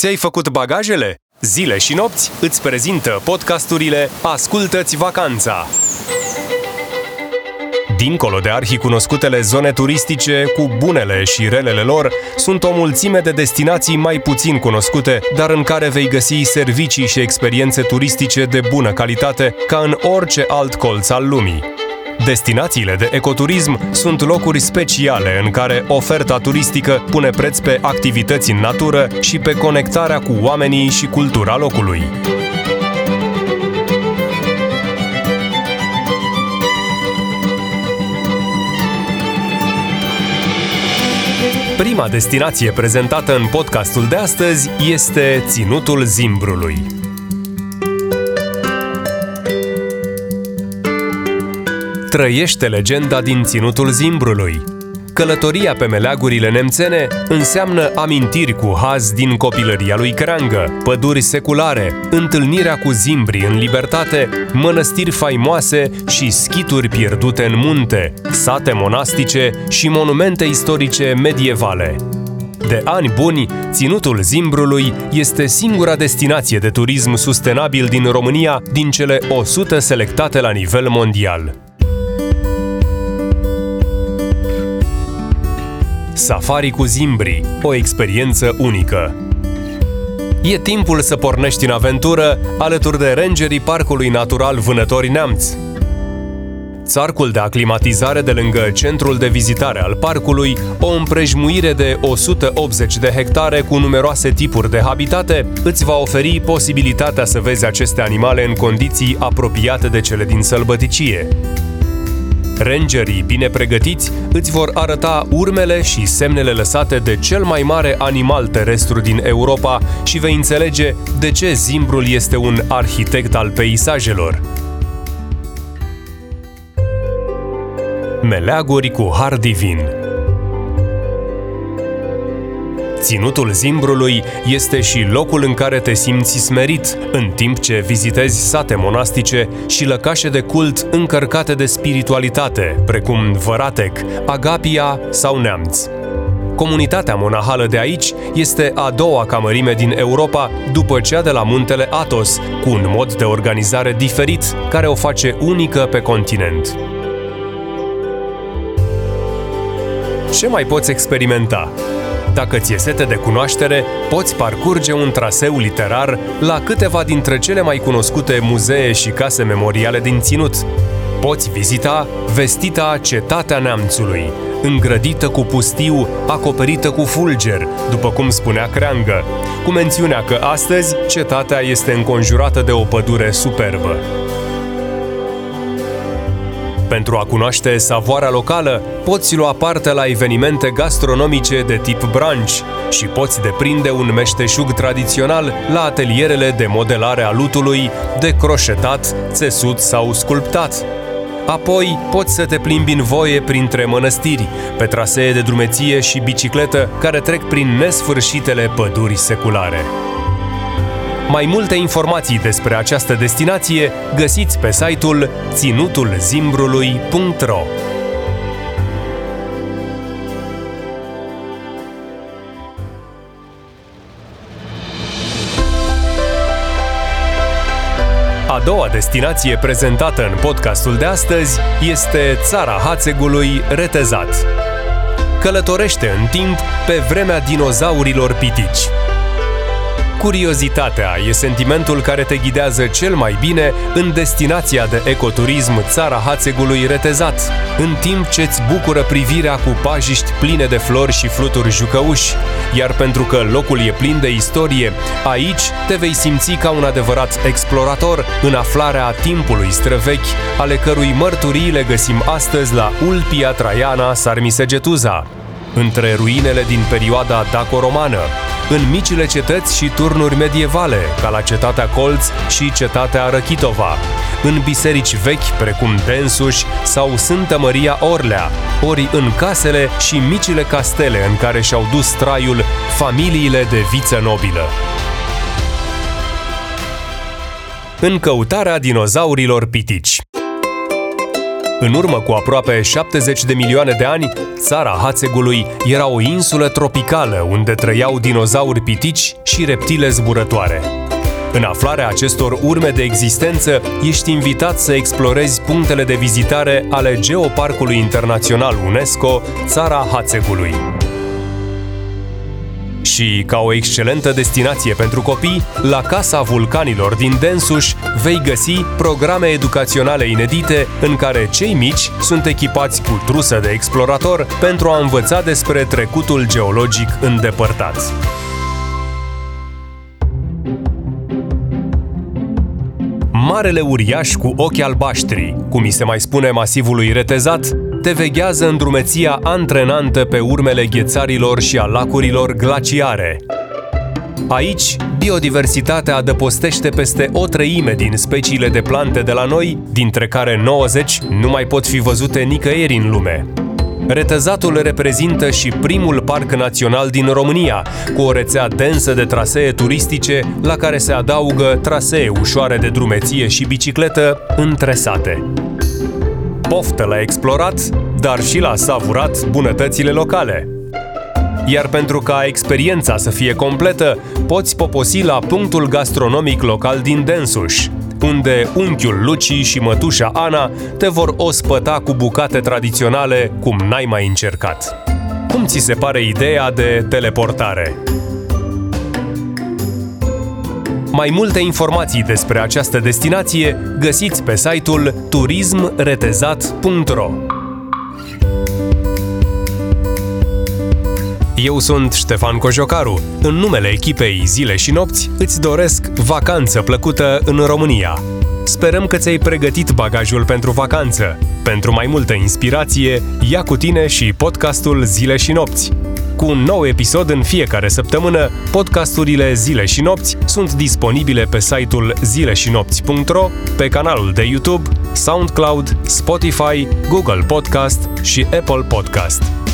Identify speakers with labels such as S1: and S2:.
S1: Ți-ai făcut bagajele? Zile și nopți îți prezintă podcasturile Ascultă-ți vacanța! Dincolo de arhicunoscutele zone turistice, cu bunele și relele lor, sunt o mulțime de destinații mai puțin cunoscute, dar în care vei găsi servicii și experiențe turistice de bună calitate, ca în orice alt colț al lumii. Destinațiile de ecoturism sunt locuri speciale în care oferta turistică pune preț pe activități în natură și pe conectarea cu oamenii și cultura locului. Prima destinație prezentată în podcastul de astăzi este Ținutul Zimbrului. Trăiește legenda din Ținutul Zimbrului. Călătoria pe meleagurile nemțene înseamnă amintiri cu haz din copilăria lui Creangă, păduri seculare, întâlnirea cu zimbri în libertate, mănăstiri faimoase și schituri pierdute în munte, sate monastice și monumente istorice medievale. De ani buni, Ținutul Zimbrului este singura destinație de turism sustenabil din România din cele 100 selectate la nivel mondial. Safari cu zimbri, o experiență unică. E timpul să pornești în aventură alături de rangerii Parcului Natural Vânători Neamț. Țarcul de aclimatizare de lângă centrul de vizitare al parcului, o împrejmuire de 180 de hectare cu numeroase tipuri de habitate, îți va oferi posibilitatea să vezi aceste animale în condiții apropiate de cele din sălbăticie. Rangerii bine pregătiți îți vor arăta urmele și semnele lăsate de cel mai mare animal terestru din Europa și vei înțelege de ce zimbrul este un arhitect al peisajelor. Meleaguri cu har divin Ținutul Zimbrului este și locul în care te simți smerit, în timp ce vizitezi sate monastice și lăcașe de cult încărcate de spiritualitate, precum Văratec, Agapia sau Neamț. Comunitatea monahală de aici este a doua camărime din Europa după cea de la muntele Athos, cu un mod de organizare diferit care o face unică pe continent. Ce mai poți experimenta? Dacă ți-e sete de cunoaștere, poți parcurge un traseu literar la câteva dintre cele mai cunoscute muzee și case memoriale din ținut. Poți vizita vestita Cetatea Neamțului, îngrădită cu pustiu, acoperită cu fulger, după cum spunea Creangă, cu mențiunea că astăzi cetatea este înconjurată de o pădure superbă. Pentru a cunoaște savoarea locală, poți lua parte la evenimente gastronomice de tip brunch și poți deprinde un meșteșug tradițional la atelierele de modelare a lutului, de croșetat, țesut sau sculptat. Apoi poți să te plimbi în voie printre mănăstiri, pe trasee de drumeție și bicicletă care trec prin nesfârșitele păduri seculare. Mai multe informații despre această destinație găsiți pe site-ul ținutulzimbrului.ro A doua destinație prezentată în podcastul de astăzi este Țara Hațegului Retezat. Călătorește în timp pe vremea dinozaurilor pitici. Curiozitatea e sentimentul care te ghidează cel mai bine în destinația de ecoturism Țara Hațegului Retezat, în timp ce îți bucură privirea cu pajiști pline de flori și fluturi jucăuși. Iar pentru că locul e plin de istorie, aici te vei simți ca un adevărat explorator în aflarea timpului străvechi, ale cărui mărturii le găsim astăzi la Ulpia Traiana Sarmisegetuza, între ruinele din perioada daco-romană, în micile cetăți și turnuri medievale, ca la cetatea Colț și cetatea Răchitova, în biserici vechi precum Densuș sau Sfântă Maria Orlea, ori în casele și micile castele în care și-au dus traiul familiile de viță nobilă. În căutarea dinozaurilor pitici În urmă cu aproape 70 de milioane de ani, țara Hațegului era o insulă tropicală unde trăiau dinozauri pitici și reptile zburătoare. În aflarea acestor urme de existență, ești invitat să explorezi punctele de vizitare ale Geoparcului Internațional UNESCO, Țara Hațegului. Și, ca o excelentă destinație pentru copii, la Casa Vulcanilor din Densuș vei găsi programe educaționale inedite în care cei mici sunt echipați cu trusă de explorator pentru a învăța despre trecutul geologic îndepărtat. Marele uriaș cu ochi albaștri, cum mi se mai spune masivului retezat, te veghează în drumeția antrenantă pe urmele ghețarilor și a lacurilor glaciare. Aici, biodiversitatea adăpostește peste o treime din speciile de plante de la noi, dintre care 90 nu mai pot fi văzute nicăieri în lume. Retăzatul reprezintă și primul parc național din România, cu o rețea densă de trasee turistice, la care se adaugă trasee ușoare de drumeție și bicicletă întresate. Poftă la explorat, dar și la savurat bunătățile locale. Iar pentru ca experiența să fie completă, poți poposi la punctul gastronomic local din Densuș, unde unchiul Luci și mătușa Ana te vor ospăta cu bucate tradiționale cum n-ai mai încercat. Cum ți se pare ideea de teleportare? Mai multe informații despre această destinație găsiți pe site-ul turismretezat.ro Eu sunt Ștefan Cojocaru. În numele echipei Zile și Nopți îți doresc vacanță plăcută în România. Sperăm că ți-ai pregătit bagajul pentru vacanță. Pentru mai multă inspirație, ia cu tine și podcastul Zile și Nopți. Cu un nou episod în fiecare săptămână, podcasturile Zile și Nopți sunt disponibile pe site-ul zileșinopți.ro, pe canalul de YouTube, SoundCloud, Spotify, Google Podcast și Apple Podcast.